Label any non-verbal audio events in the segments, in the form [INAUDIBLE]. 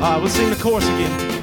Uh, we'll sing the chorus again.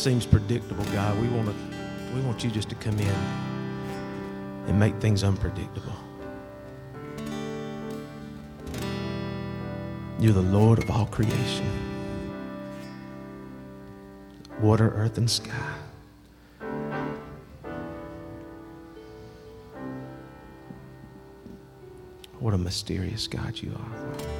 seems predictable, God, we want to we want you just to come in and make things unpredictable. You're the Lord of all creation. Water, earth, and sky. What a mysterious God you are.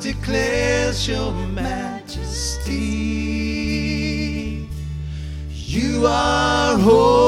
declares your majesty. You are holy.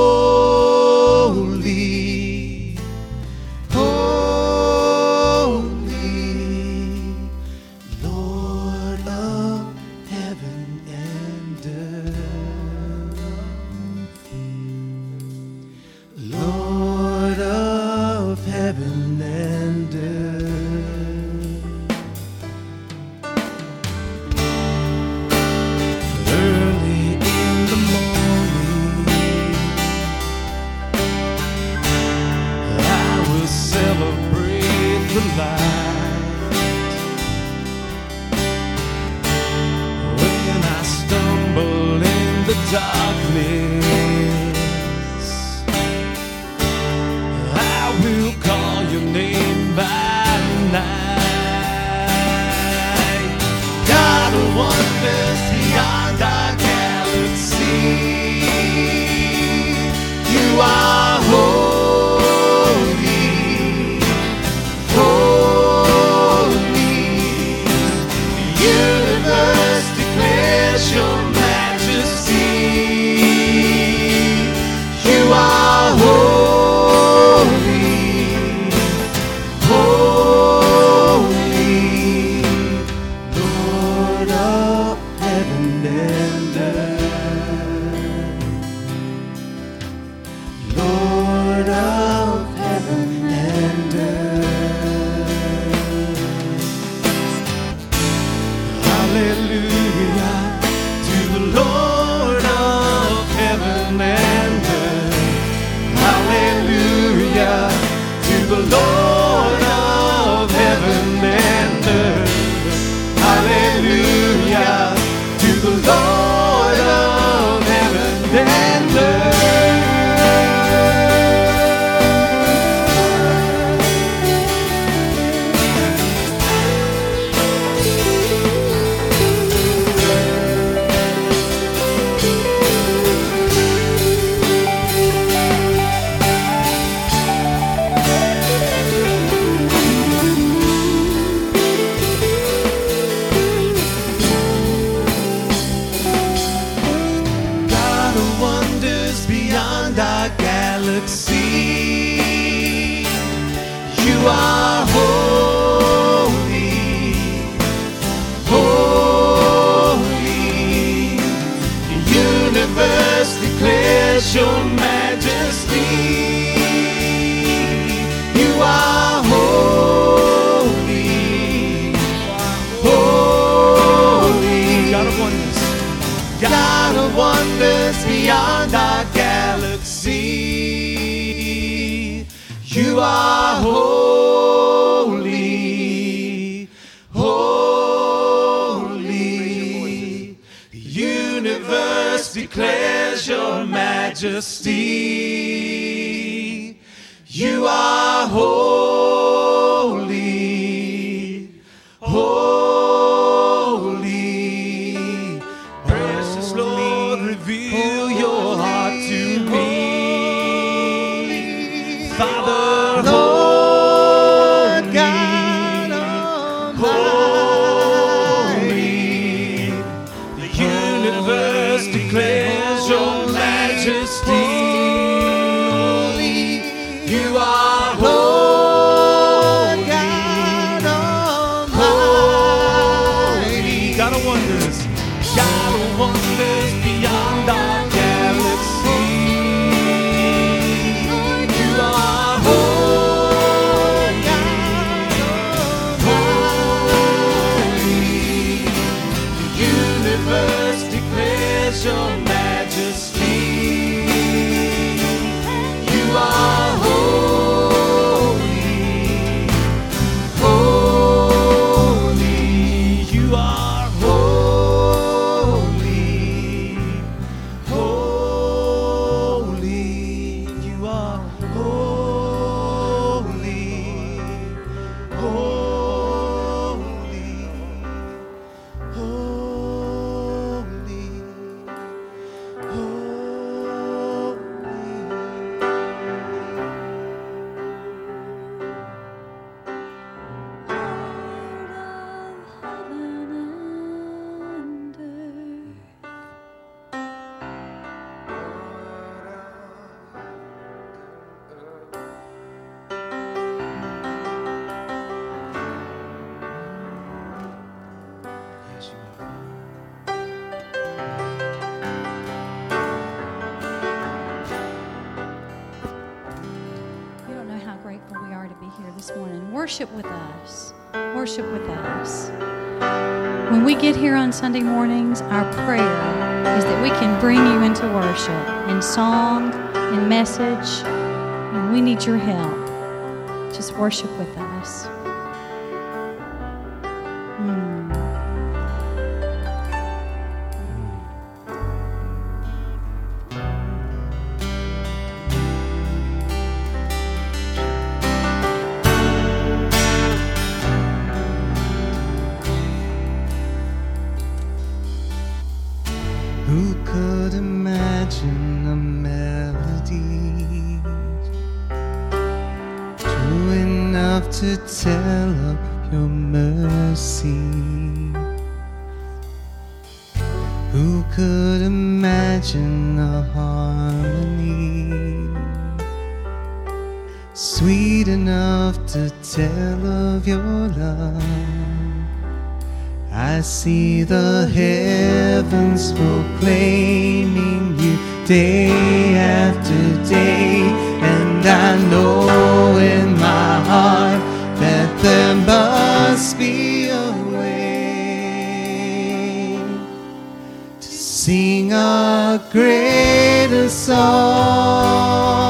God of wonders beyond our galaxy. You are holy, holy. The universe declares your majesty. You are holy. worship with us. Worship with us. When we get here on Sunday mornings, our prayer is that we can bring you into worship in song, in message, and we need your help. Just worship with us. Who could imagine a melody true enough to tell of your mercy? Who could imagine a harmony sweet enough to tell of your love? I see the heavens proclaiming you day after day, and I know in my heart that there must be a way to sing a greater song.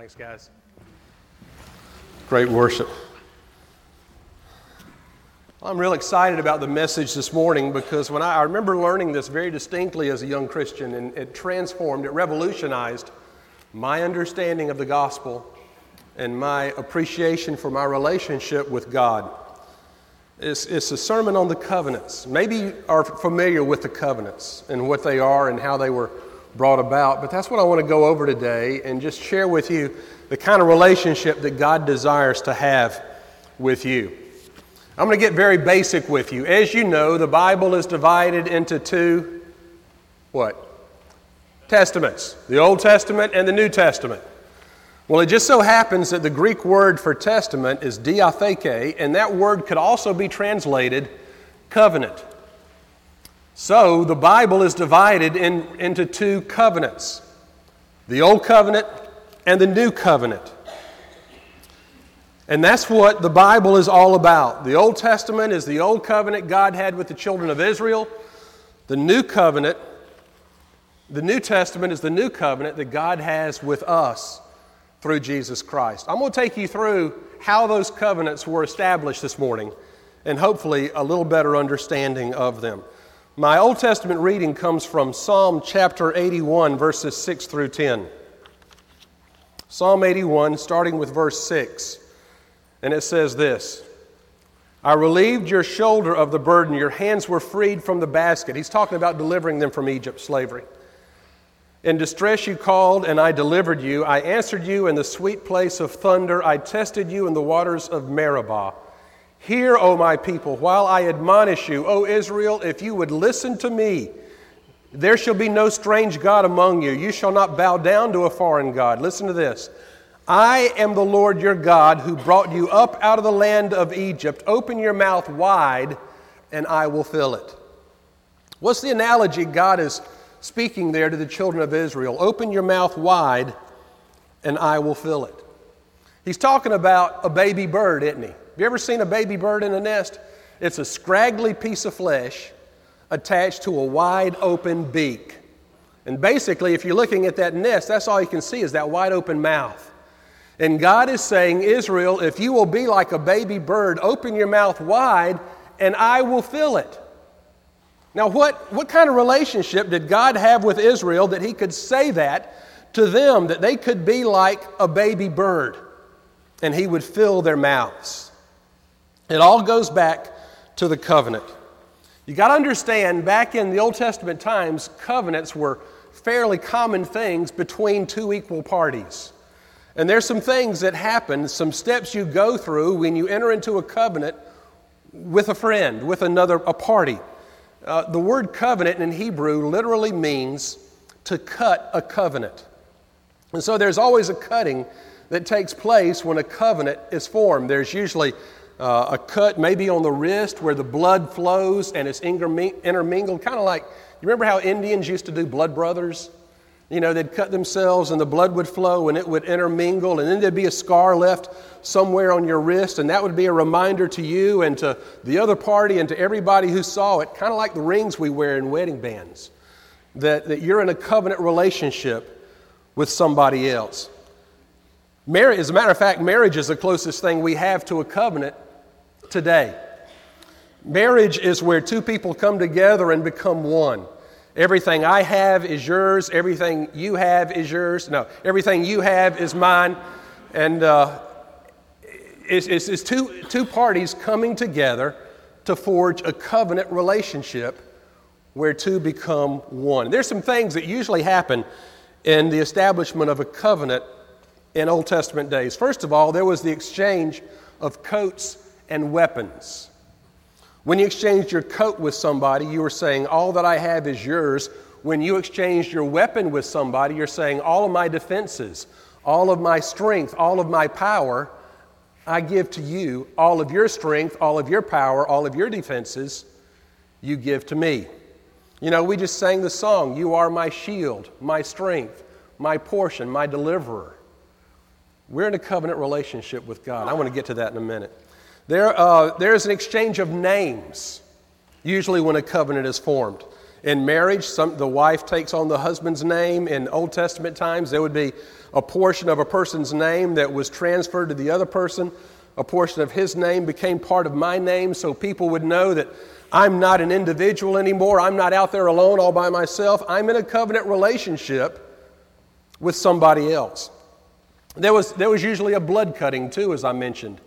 Thanks, guys. Great worship. I'm real excited about the message this morning because when I, I remember learning this very distinctly as a young Christian, and it transformed, it revolutionized my understanding of the gospel and my appreciation for my relationship with God. It's, it's a sermon on the covenants. Maybe you are familiar with the covenants and what they are and how they were brought about, but that's what I want to go over today and just share with you the kind of relationship that God desires to have with you. I'm going to get very basic with you. As you know, the Bible is divided into two what? Testaments the Old Testament and the New Testament. Well, it just so happens that the Greek word for testament is diatheke, and that word could also be translated covenant. So the Bible is divided in, into two covenants the Old Covenant and the New Covenant. And that's what the Bible is all about. The Old Testament is the Old Covenant God had with the children of Israel. The New Covenant, the New Testament is the New Covenant that God has with us through Jesus Christ. I'm going to take you through how those covenants were established this morning and hopefully a little better understanding of them. My Old Testament reading comes from Psalm chapter 81, verses 6 through 10. Psalm 81, starting with verse 6. And it says this I relieved your shoulder of the burden, your hands were freed from the basket. He's talking about delivering them from Egypt slavery. In distress you called, and I delivered you. I answered you in the sweet place of thunder. I tested you in the waters of Meribah. Hear, O my people, while I admonish you, O Israel, if you would listen to me. There shall be no strange God among you. You shall not bow down to a foreign God. Listen to this. I am the Lord your God who brought you up out of the land of Egypt. Open your mouth wide, and I will fill it. What's the analogy God is speaking there to the children of Israel? Open your mouth wide, and I will fill it. He's talking about a baby bird, isn't he? You ever seen a baby bird in a nest? It's a scraggly piece of flesh attached to a wide open beak. And basically, if you're looking at that nest, that's all you can see is that wide open mouth. And God is saying, Israel, if you will be like a baby bird, open your mouth wide, and I will fill it. Now, what, what kind of relationship did God have with Israel that He could say that to them, that they could be like a baby bird and He would fill their mouths? It all goes back to the covenant. You got to understand, back in the Old Testament times, covenants were fairly common things between two equal parties. And there's some things that happen, some steps you go through when you enter into a covenant with a friend, with another, a party. Uh, the word covenant in Hebrew literally means to cut a covenant. And so there's always a cutting that takes place when a covenant is formed. There's usually uh, a cut maybe on the wrist where the blood flows and it's intermingled, kind of like, you remember how Indians used to do blood brothers? You know, they'd cut themselves and the blood would flow and it would intermingle, and then there'd be a scar left somewhere on your wrist, and that would be a reminder to you and to the other party and to everybody who saw it, kind of like the rings we wear in wedding bands, that, that you're in a covenant relationship with somebody else. Mar- as a matter of fact, marriage is the closest thing we have to a covenant today. Marriage is where two people come together and become one. Everything I have is yours. Everything you have is yours. No, everything you have is mine. And uh, it's, it's, it's two, two parties coming together to forge a covenant relationship where two become one. There's some things that usually happen in the establishment of a covenant in Old Testament days. First of all, there was the exchange of coats and weapons. When you exchanged your coat with somebody, you were saying, All that I have is yours. When you exchanged your weapon with somebody, you're saying, All of my defenses, all of my strength, all of my power, I give to you. All of your strength, all of your power, all of your defenses, you give to me. You know, we just sang the song, You are my shield, my strength, my portion, my deliverer. We're in a covenant relationship with God. I want to get to that in a minute. There, uh, there is an exchange of names, usually when a covenant is formed. In marriage, some, the wife takes on the husband's name. In Old Testament times, there would be a portion of a person's name that was transferred to the other person. A portion of his name became part of my name, so people would know that I'm not an individual anymore. I'm not out there alone all by myself. I'm in a covenant relationship with somebody else. There was, there was usually a blood cutting, too, as I mentioned,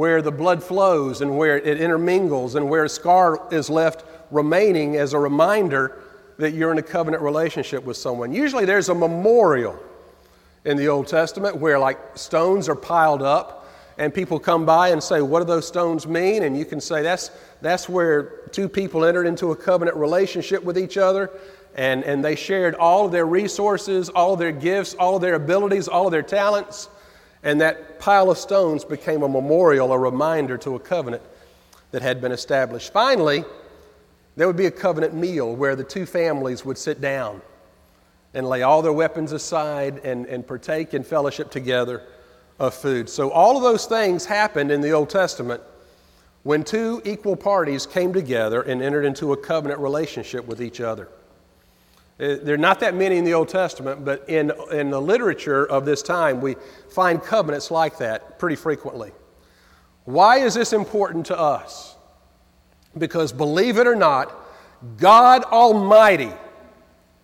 where the blood flows and where it intermingles and where a scar is left remaining as a reminder that you're in a covenant relationship with someone. Usually there's a memorial in the Old Testament where, like, stones are piled up and people come by and say, What do those stones mean? And you can say, That's, that's where two people entered into a covenant relationship with each other and, and they shared all of their resources, all of their gifts, all of their abilities, all of their talents. And that pile of stones became a memorial, a reminder to a covenant that had been established. Finally, there would be a covenant meal where the two families would sit down and lay all their weapons aside and, and partake in fellowship together of food. So, all of those things happened in the Old Testament when two equal parties came together and entered into a covenant relationship with each other. Uh, There are not that many in the Old Testament, but in, in the literature of this time, we find covenants like that pretty frequently. Why is this important to us? Because believe it or not, God Almighty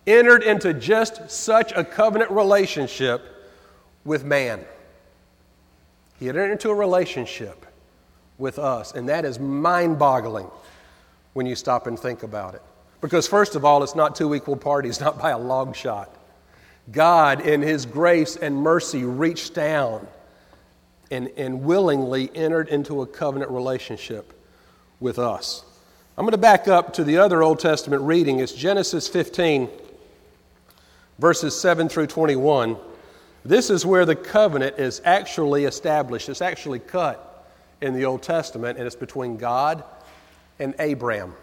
entered into just such a covenant relationship with man. He entered into a relationship with us, and that is mind boggling when you stop and think about it. Because, first of all, it's not two equal parties, [LAUGHS] not by a long shot. God, in His grace and mercy, reached down and, and willingly entered into a covenant relationship with us. I'm going to back up to the other Old Testament reading. It's Genesis 15, verses 7 through 21. This is where the covenant is actually established. It's actually cut in the Old Testament, and it's between God and Abraham.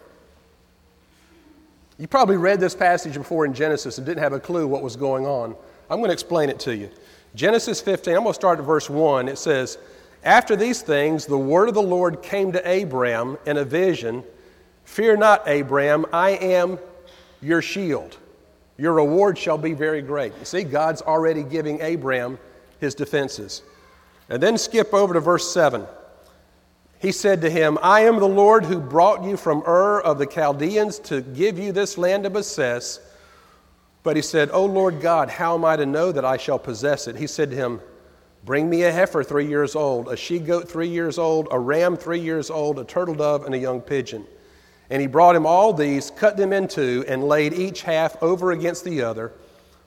You probably read this passage before in Genesis and didn't have a clue what was going on. I'm going to explain it to you. Genesis 15, I'm going to start at verse 1. It says, After these things, the word of the Lord came to Abram in a vision Fear not, Abram, I am your shield. Your reward shall be very great. You see, God's already giving Abram his defenses. And then skip over to verse 7. He said to him, I am the Lord who brought you from Ur of the Chaldeans to give you this land to possess. But he said, O Lord God, how am I to know that I shall possess it? He said to him, Bring me a heifer three years old, a she goat three years old, a ram three years old, a turtle dove, and a young pigeon. And he brought him all these, cut them in two, and laid each half over against the other.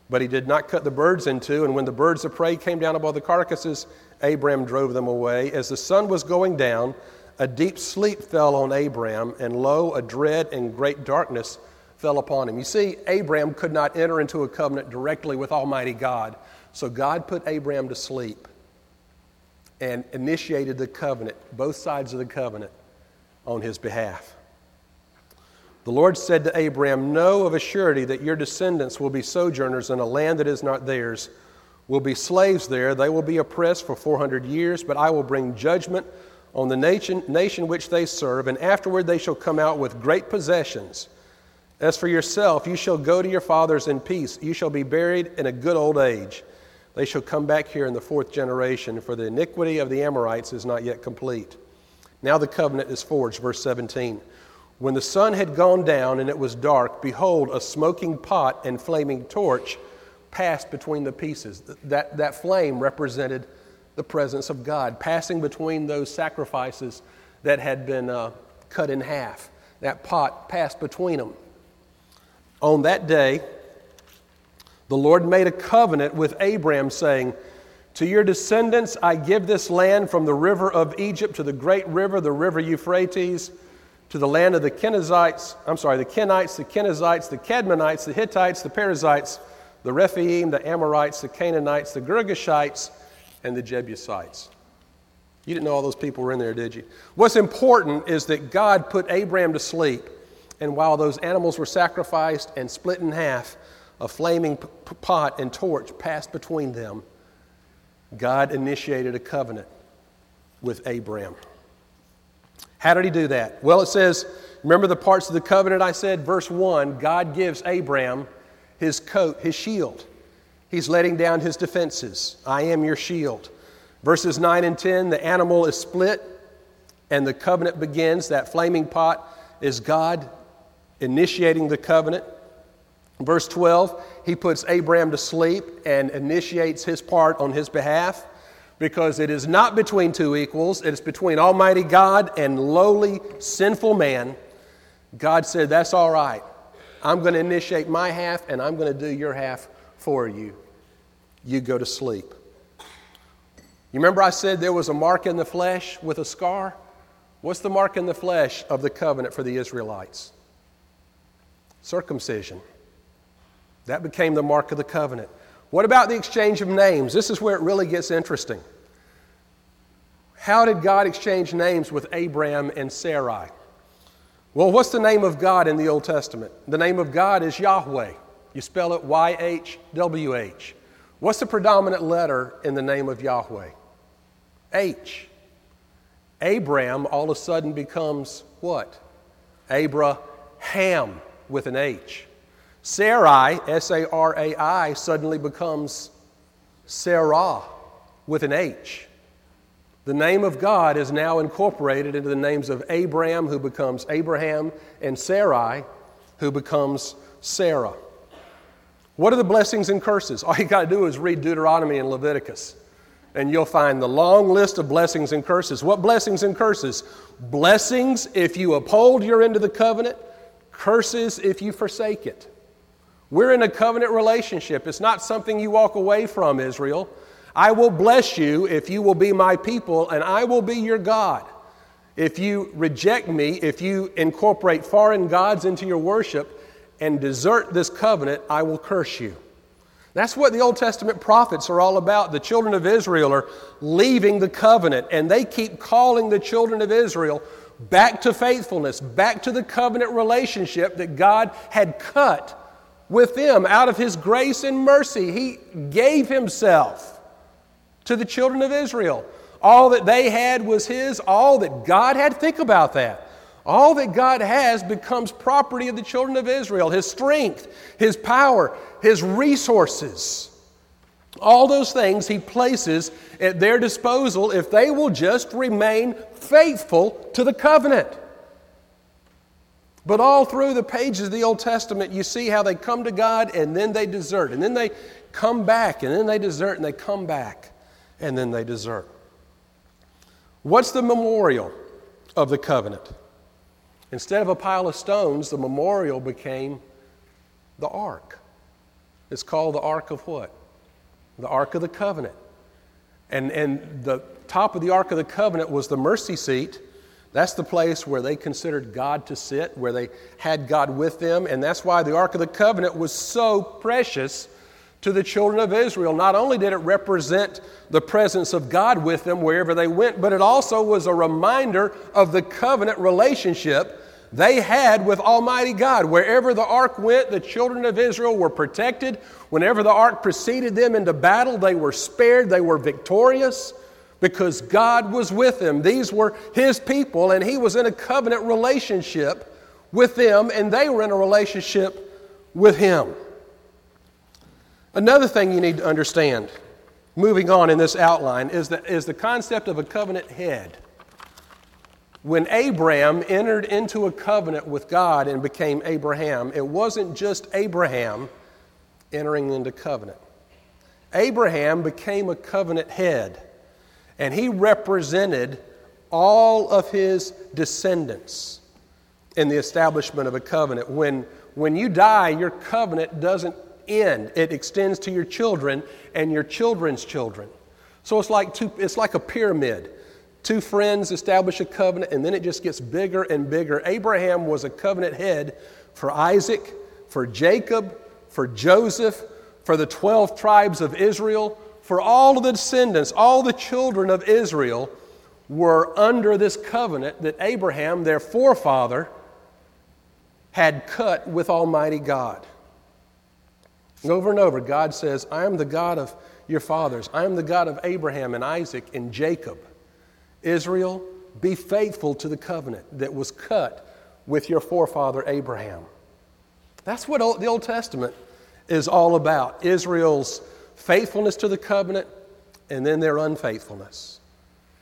But he did not cut the birds in two. And when the birds of prey came down above the carcasses, Abram drove them away. As the sun was going down, a deep sleep fell on Abram, and lo, a dread and great darkness fell upon him. You see, Abram could not enter into a covenant directly with Almighty God. So God put Abram to sleep and initiated the covenant, both sides of the covenant, on his behalf. The Lord said to Abram, Know of a surety that your descendants will be sojourners in a land that is not theirs, will be slaves there. They will be oppressed for 400 years, but I will bring judgment on the nation, nation which they serve, and afterward they shall come out with great possessions. As for yourself, you shall go to your fathers in peace. You shall be buried in a good old age. They shall come back here in the fourth generation, for the iniquity of the Amorites is not yet complete. Now the covenant is forged, verse 17. When the sun had gone down and it was dark, behold, a smoking pot and flaming torch passed between the pieces. That, that flame represented the presence of God, passing between those sacrifices that had been uh, cut in half. That pot passed between them. On that day, the Lord made a covenant with Abram, saying, To your descendants I give this land from the river of Egypt to the great river, the river Euphrates, to the land of the Kenizzites, I'm sorry, the Kenites, the Kenizzites, the Kadmonites, the Hittites, the Perizzites, the Rephaim, the Amorites, the Canaanites, the Girgashites, and the Jebusites. You didn't know all those people were in there, did you? What's important is that God put Abraham to sleep, and while those animals were sacrificed and split in half, a flaming p- pot and torch passed between them. God initiated a covenant with Abraham. How did he do that? Well, it says, remember the parts of the covenant I said? Verse 1 God gives Abraham his coat, his shield. He's letting down his defenses. I am your shield. Verses 9 and 10 the animal is split and the covenant begins. That flaming pot is God initiating the covenant. Verse 12, he puts Abraham to sleep and initiates his part on his behalf because it is not between two equals, it is between Almighty God and lowly, sinful man. God said, That's all right. I'm going to initiate my half and I'm going to do your half for you. You go to sleep. You remember I said there was a mark in the flesh with a scar? What's the mark in the flesh of the covenant for the Israelites? Circumcision. That became the mark of the covenant. What about the exchange of names? This is where it really gets interesting. How did God exchange names with Abraham and Sarai? Well, what's the name of God in the Old Testament? The name of God is Yahweh. You spell it Y H W H. What's the predominant letter in the name of Yahweh? H. Abram all of a sudden becomes what? Abraham with an H. Sarai, S A R A I, suddenly becomes Sarah with an H. The name of God is now incorporated into the names of Abram, who becomes Abraham, and Sarai, who becomes Sarah. What are the blessings and curses? [LAUGHS] All you got to do is read Deuteronomy and Leviticus, and you'll find the long list of blessings and curses. What blessings and curses? Blessings if you uphold your end of the covenant, curses if you forsake it. We're in a covenant relationship. It's not something you walk away from, Israel. I will bless you if you will be my people, and I will be your God. If you reject me, if you incorporate foreign gods into your worship and desert this covenant, I will curse you. That's what the Old Testament prophets are all about. The children of Israel are leaving the covenant, and they keep calling the children of Israel back to faithfulness, back to the covenant relationship that God had cut with them out of His grace and mercy. He gave Himself to the children of Israel. All that they had was His, all that God had, think about that. All that God has becomes property of the children of Israel His strength, His power, His resources. All those things He places at their disposal if they will just remain faithful to the covenant. But all through the pages of the Old Testament, you see how they come to God and then they desert, and then they come back, and then they desert, and they come back, and then they desert. What's the memorial of the covenant? Instead of a pile of stones, the memorial became the ark. It's called the Ark of what? The Ark of the Covenant. And, and the top of the Ark of the Covenant was the mercy seat. That's the place where they considered God to sit, where they had God with them. And that's why the Ark of the Covenant was so precious to the children of Israel. Not only did it represent the presence of God with them wherever they went, but it also was a reminder of the covenant relationship they had with Almighty God. Wherever the ark went, the children of Israel were protected. Whenever the ark preceded them into battle, they were spared, they were victorious because God was with them. These were His people, and He was in a covenant relationship with them, and they were in a relationship with Him. Another thing you need to understand moving on in this outline, is the, is the concept of a covenant head. When Abram entered into a covenant with God and became Abraham, it wasn't just Abraham entering into covenant. Abraham became a covenant head, and he represented all of his descendants in the establishment of a covenant. When, when you die, your covenant doesn't end, it extends to your children and your children's children. So it's like, two, it's like a pyramid. Two friends establish a covenant, and then it just gets bigger and bigger. Abraham was a covenant head for Isaac, for Jacob, for Joseph, for the 12 tribes of Israel, for all of the descendants, all the children of Israel were under this covenant that Abraham, their forefather, had cut with Almighty God. Over and over, God says, I am the God of your fathers. I am the God of Abraham and Isaac and Jacob. Israel, be faithful to the covenant that was cut with your forefather Abraham. That's what the Old Testament is all about Israel's faithfulness to the covenant and then their unfaithfulness.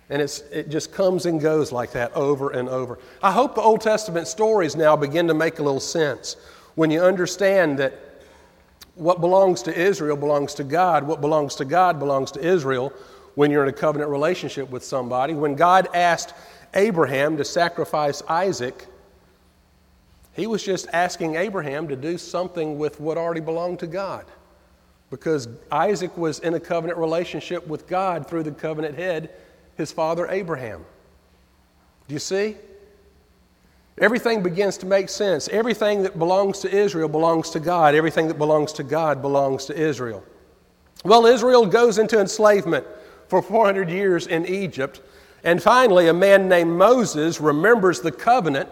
And it's, it just comes and goes like that over and over. I hope the Old Testament stories now begin to make a little sense when you understand that what belongs to Israel belongs to God, what belongs to God belongs to Israel when you're in a covenant relationship with somebody. When God asked Abraham to sacrifice Isaac, he was just asking Abraham to do something with what already belonged to God. Because Isaac was in a covenant relationship with God through the covenant head, his father Abraham. Do you see? Everything begins to make sense. Everything that belongs to Israel belongs to God. Everything that belongs to God belongs to Israel. Well, Israel goes into enslavement for 400 years in Egypt. And finally, a man named Moses remembers the covenant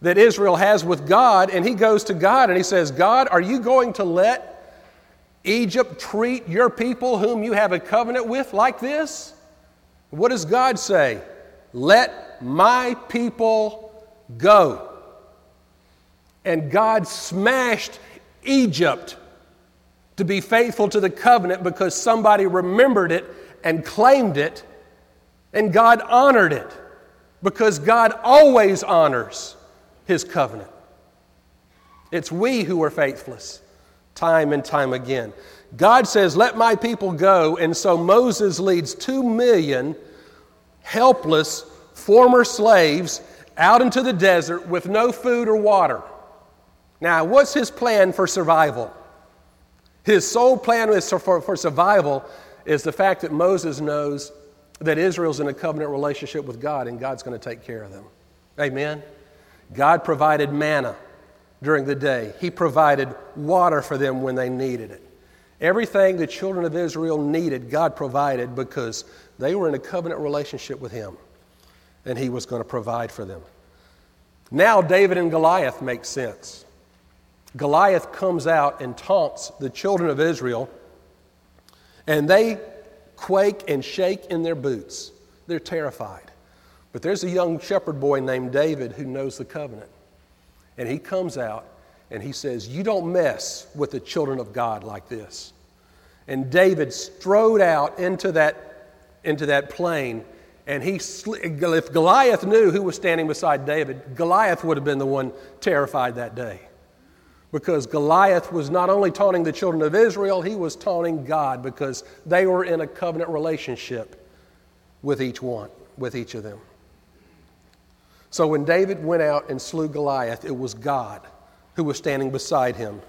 that Israel has with God, and he goes to God and he says, God, are you going to let Egypt treat your people whom you have a covenant with like this? What does God say? Let my people go. And God smashed Egypt to be faithful to the covenant because somebody remembered it and claimed it, and God honored it because God always honors his covenant. It's we who are faithless, time and time again. God says, Let my people go, and so Moses leads two million helpless former slaves out into the desert with no food or water. Now, what's his plan for survival? His sole plan for, survival is the fact that Moses knows that Israel's in a covenant relationship with God and God's going to take care of them. Amen? God provided manna during the day, He provided water for them when they needed it. Everything the children of Israel needed, God provided because they were in a covenant relationship with Him and He was going to provide for them. Now, David and Goliath make sense. Goliath comes out and taunts the children of Israel, and they quake and shake in their boots. They're terrified. But there's a young shepherd boy named David who knows the covenant. And he comes out and he says, You don't mess with the children of God like this. And David strode out into that, into that plain. And he, if Goliath knew who was standing beside David, Goliath would have been the one terrified that day. Because Goliath was not only taunting the children of Israel, he was taunting God because they were in a covenant relationship with each one, with each of them. So when David went out and slew Goliath, it was God who was standing beside him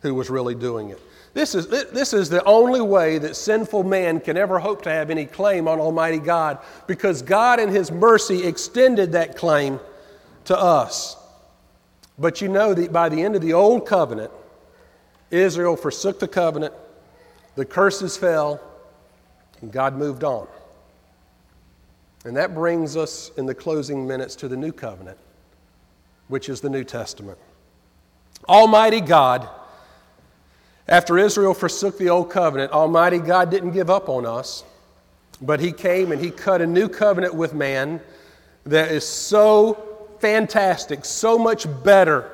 who was really doing it. This is, this is the only way that sinful man can ever hope to have any claim on Almighty God because God, in His mercy, extended that claim to us. But you know that by the end of the Old Covenant, Israel forsook the covenant, the curses fell, and God moved on. And that brings us in the closing minutes to the New Covenant, which is the New Testament. Almighty God, after Israel forsook the Old Covenant, Almighty God didn't give up on us, but He came and He cut a new covenant with man that is so fantastic, so much better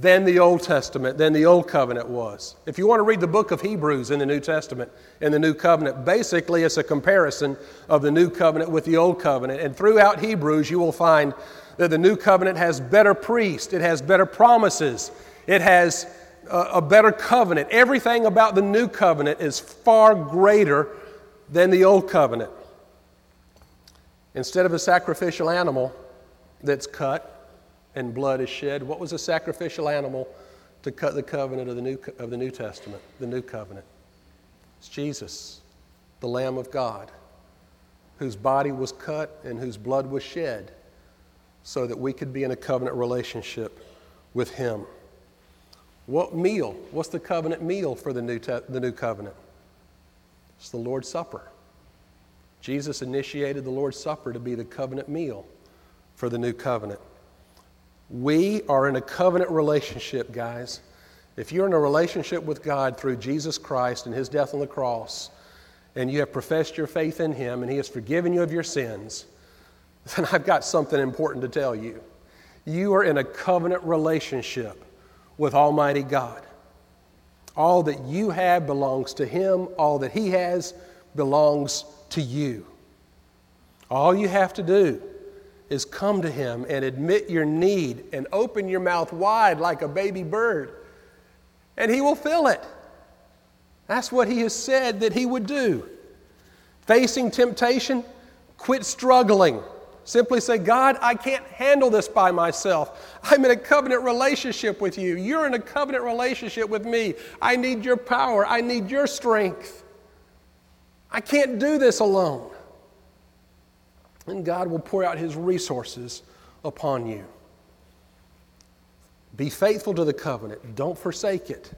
than the Old Testament, than the Old Covenant was. If you want to read the book of Hebrews in the New Testament, in the New Covenant, basically it's a comparison of the New Covenant with the Old Covenant. And throughout Hebrews, you will find that the New Covenant has better priests, it has better promises, it has a, better covenant. Everything about the New Covenant is far greater than the Old Covenant. Instead of a sacrificial animal that's cut, and blood is shed. What was a sacrificial animal to cut the covenant of the New, of the New Testament, the New Covenant? It's Jesus, the Lamb of God, whose body was cut and whose blood was shed so that we could be in a covenant relationship with Him. What meal? What's the covenant meal for the New, te- the new Covenant? It's the Lord's Supper. Jesus initiated the Lord's Supper to be the covenant meal for the new covenant. We are in a covenant relationship, guys. If you're in a relationship with God through Jesus Christ and His death on the cross, and you have professed your faith in Him and He has forgiven you of your sins, [LAUGHS] then I've got something important to tell you. You are in a covenant relationship with Almighty God. All that you have belongs to Him, all that He has belongs to you. All you have to do is come to Him and admit your need and open your mouth wide like a baby bird, and He will fill it. That's what He has said that He would do. Facing temptation, quit struggling. Simply say, God, I can't handle this by myself. I'm in a covenant relationship with you. You're in a covenant relationship with me. I need your power. I need your strength. I can't do this alone and God will pour out His resources upon you. Be faithful to the covenant. Don't forsake it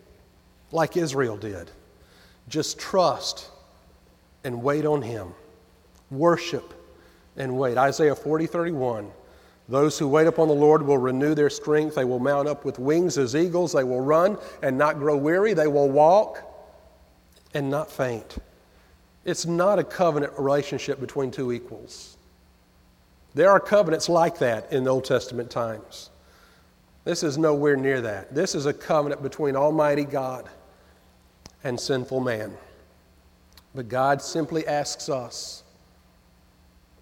like Israel did. Just trust and wait on Him. Worship and wait. Isaiah 40 31. Those who wait upon the Lord will renew their strength. They will mount up with wings as eagles. They will run and not grow weary. They will walk and not faint. It's not a covenant relationship between two equals. There are covenants like that in the Old Testament times. This is nowhere near that. This is a covenant between Almighty God and sinful man. But God simply asks us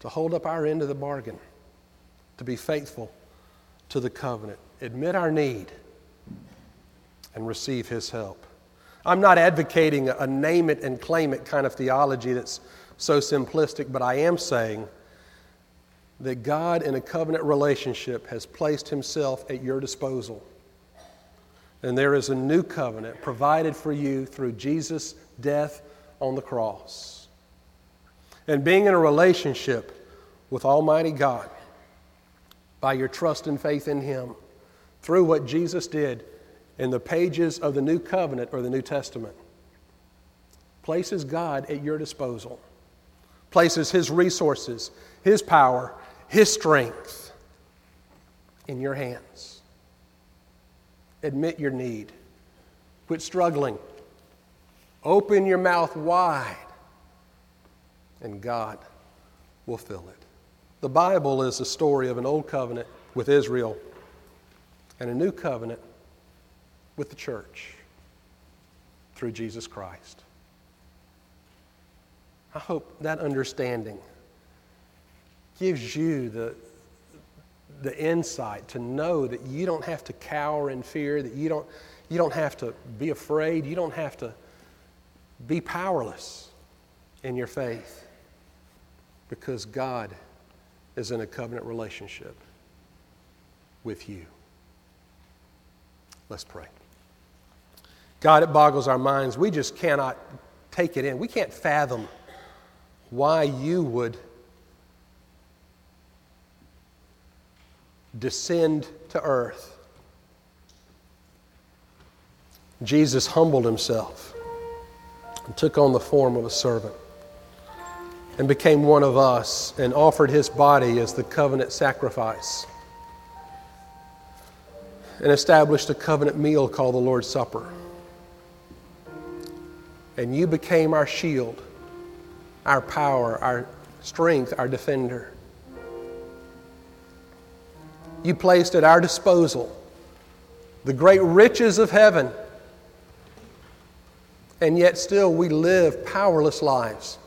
to hold up our end of the bargain, to be faithful to the covenant, admit our need, and receive His help. I'm not advocating a name it and claim it kind of theology that's so simplistic, but I am saying that God, in a covenant relationship, has placed Himself at your disposal. And there is a new covenant provided for you through Jesus' death on the cross. And being in a relationship with Almighty God by your trust and faith in Him through what Jesus did in the pages of the New Covenant or the New Testament places God at your disposal, places His resources, His power, his strength in your hands. Admit your need. Quit struggling. Open your mouth wide, and God will fill it. The Bible is a story of an old covenant with Israel and a new covenant with the church through Jesus Christ. I hope that understanding gives you the, the insight to know that you don't have to cower in fear, that you don't, you don't have to be afraid, you don't have to be powerless in your faith because God is in a covenant relationship with you. Let's pray. God, it boggles our minds. We just cannot take it in. We can't fathom why you would descend to earth. Jesus humbled himself and took on the form of a servant and became one of us and offered his body as the covenant sacrifice and established a covenant meal called the Lord's Supper. And you became our shield, our power, our strength, our defender you placed at our disposal the great riches of heaven, and yet still we live powerless lives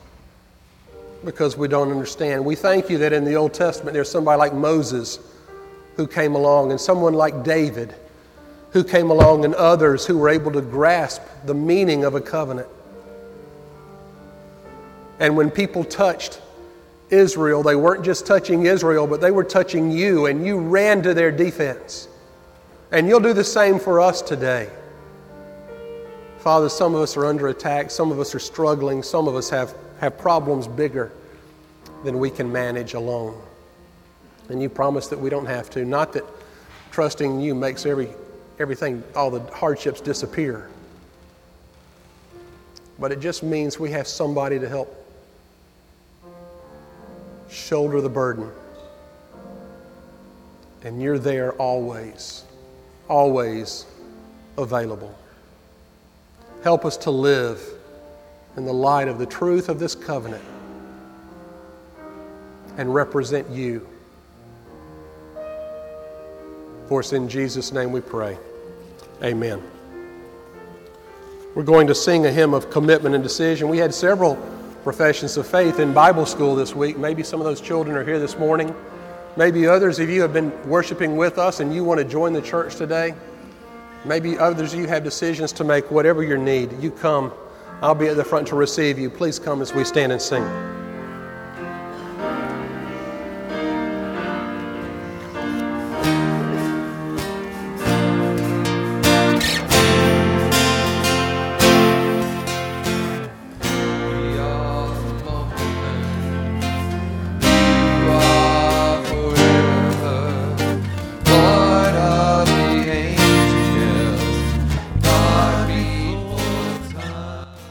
because we don't understand. We thank you that in the Old Testament there's somebody like Moses who came along, and someone like David who came along, and others who were able to grasp the meaning of a covenant. And when people touched Israel, they weren't just touching Israel, but they were touching you, and you ran to their defense. And you'll do the same for us today. Father, some of us are under attack, some of us are struggling, some of us have, have problems bigger than we can manage alone. And you promise that we don't have to. Not that trusting you makes every, everything, all the hardships disappear, but it just means we have somebody to help shoulder the burden. And you're there always, always available. Help us to live in the light of the truth of this covenant and represent you. For us in Jesus' name we pray. Amen. We're going to sing a hymn of commitment and decision. We had several professions of faith in Bible school this week. Maybe some of those children are here this morning. Maybe others of you have been worshiping with us and you want to join the church today. Maybe others of you have decisions to make, whatever your need. You come. I'll be at the front to receive you. Please come as we stand and sing.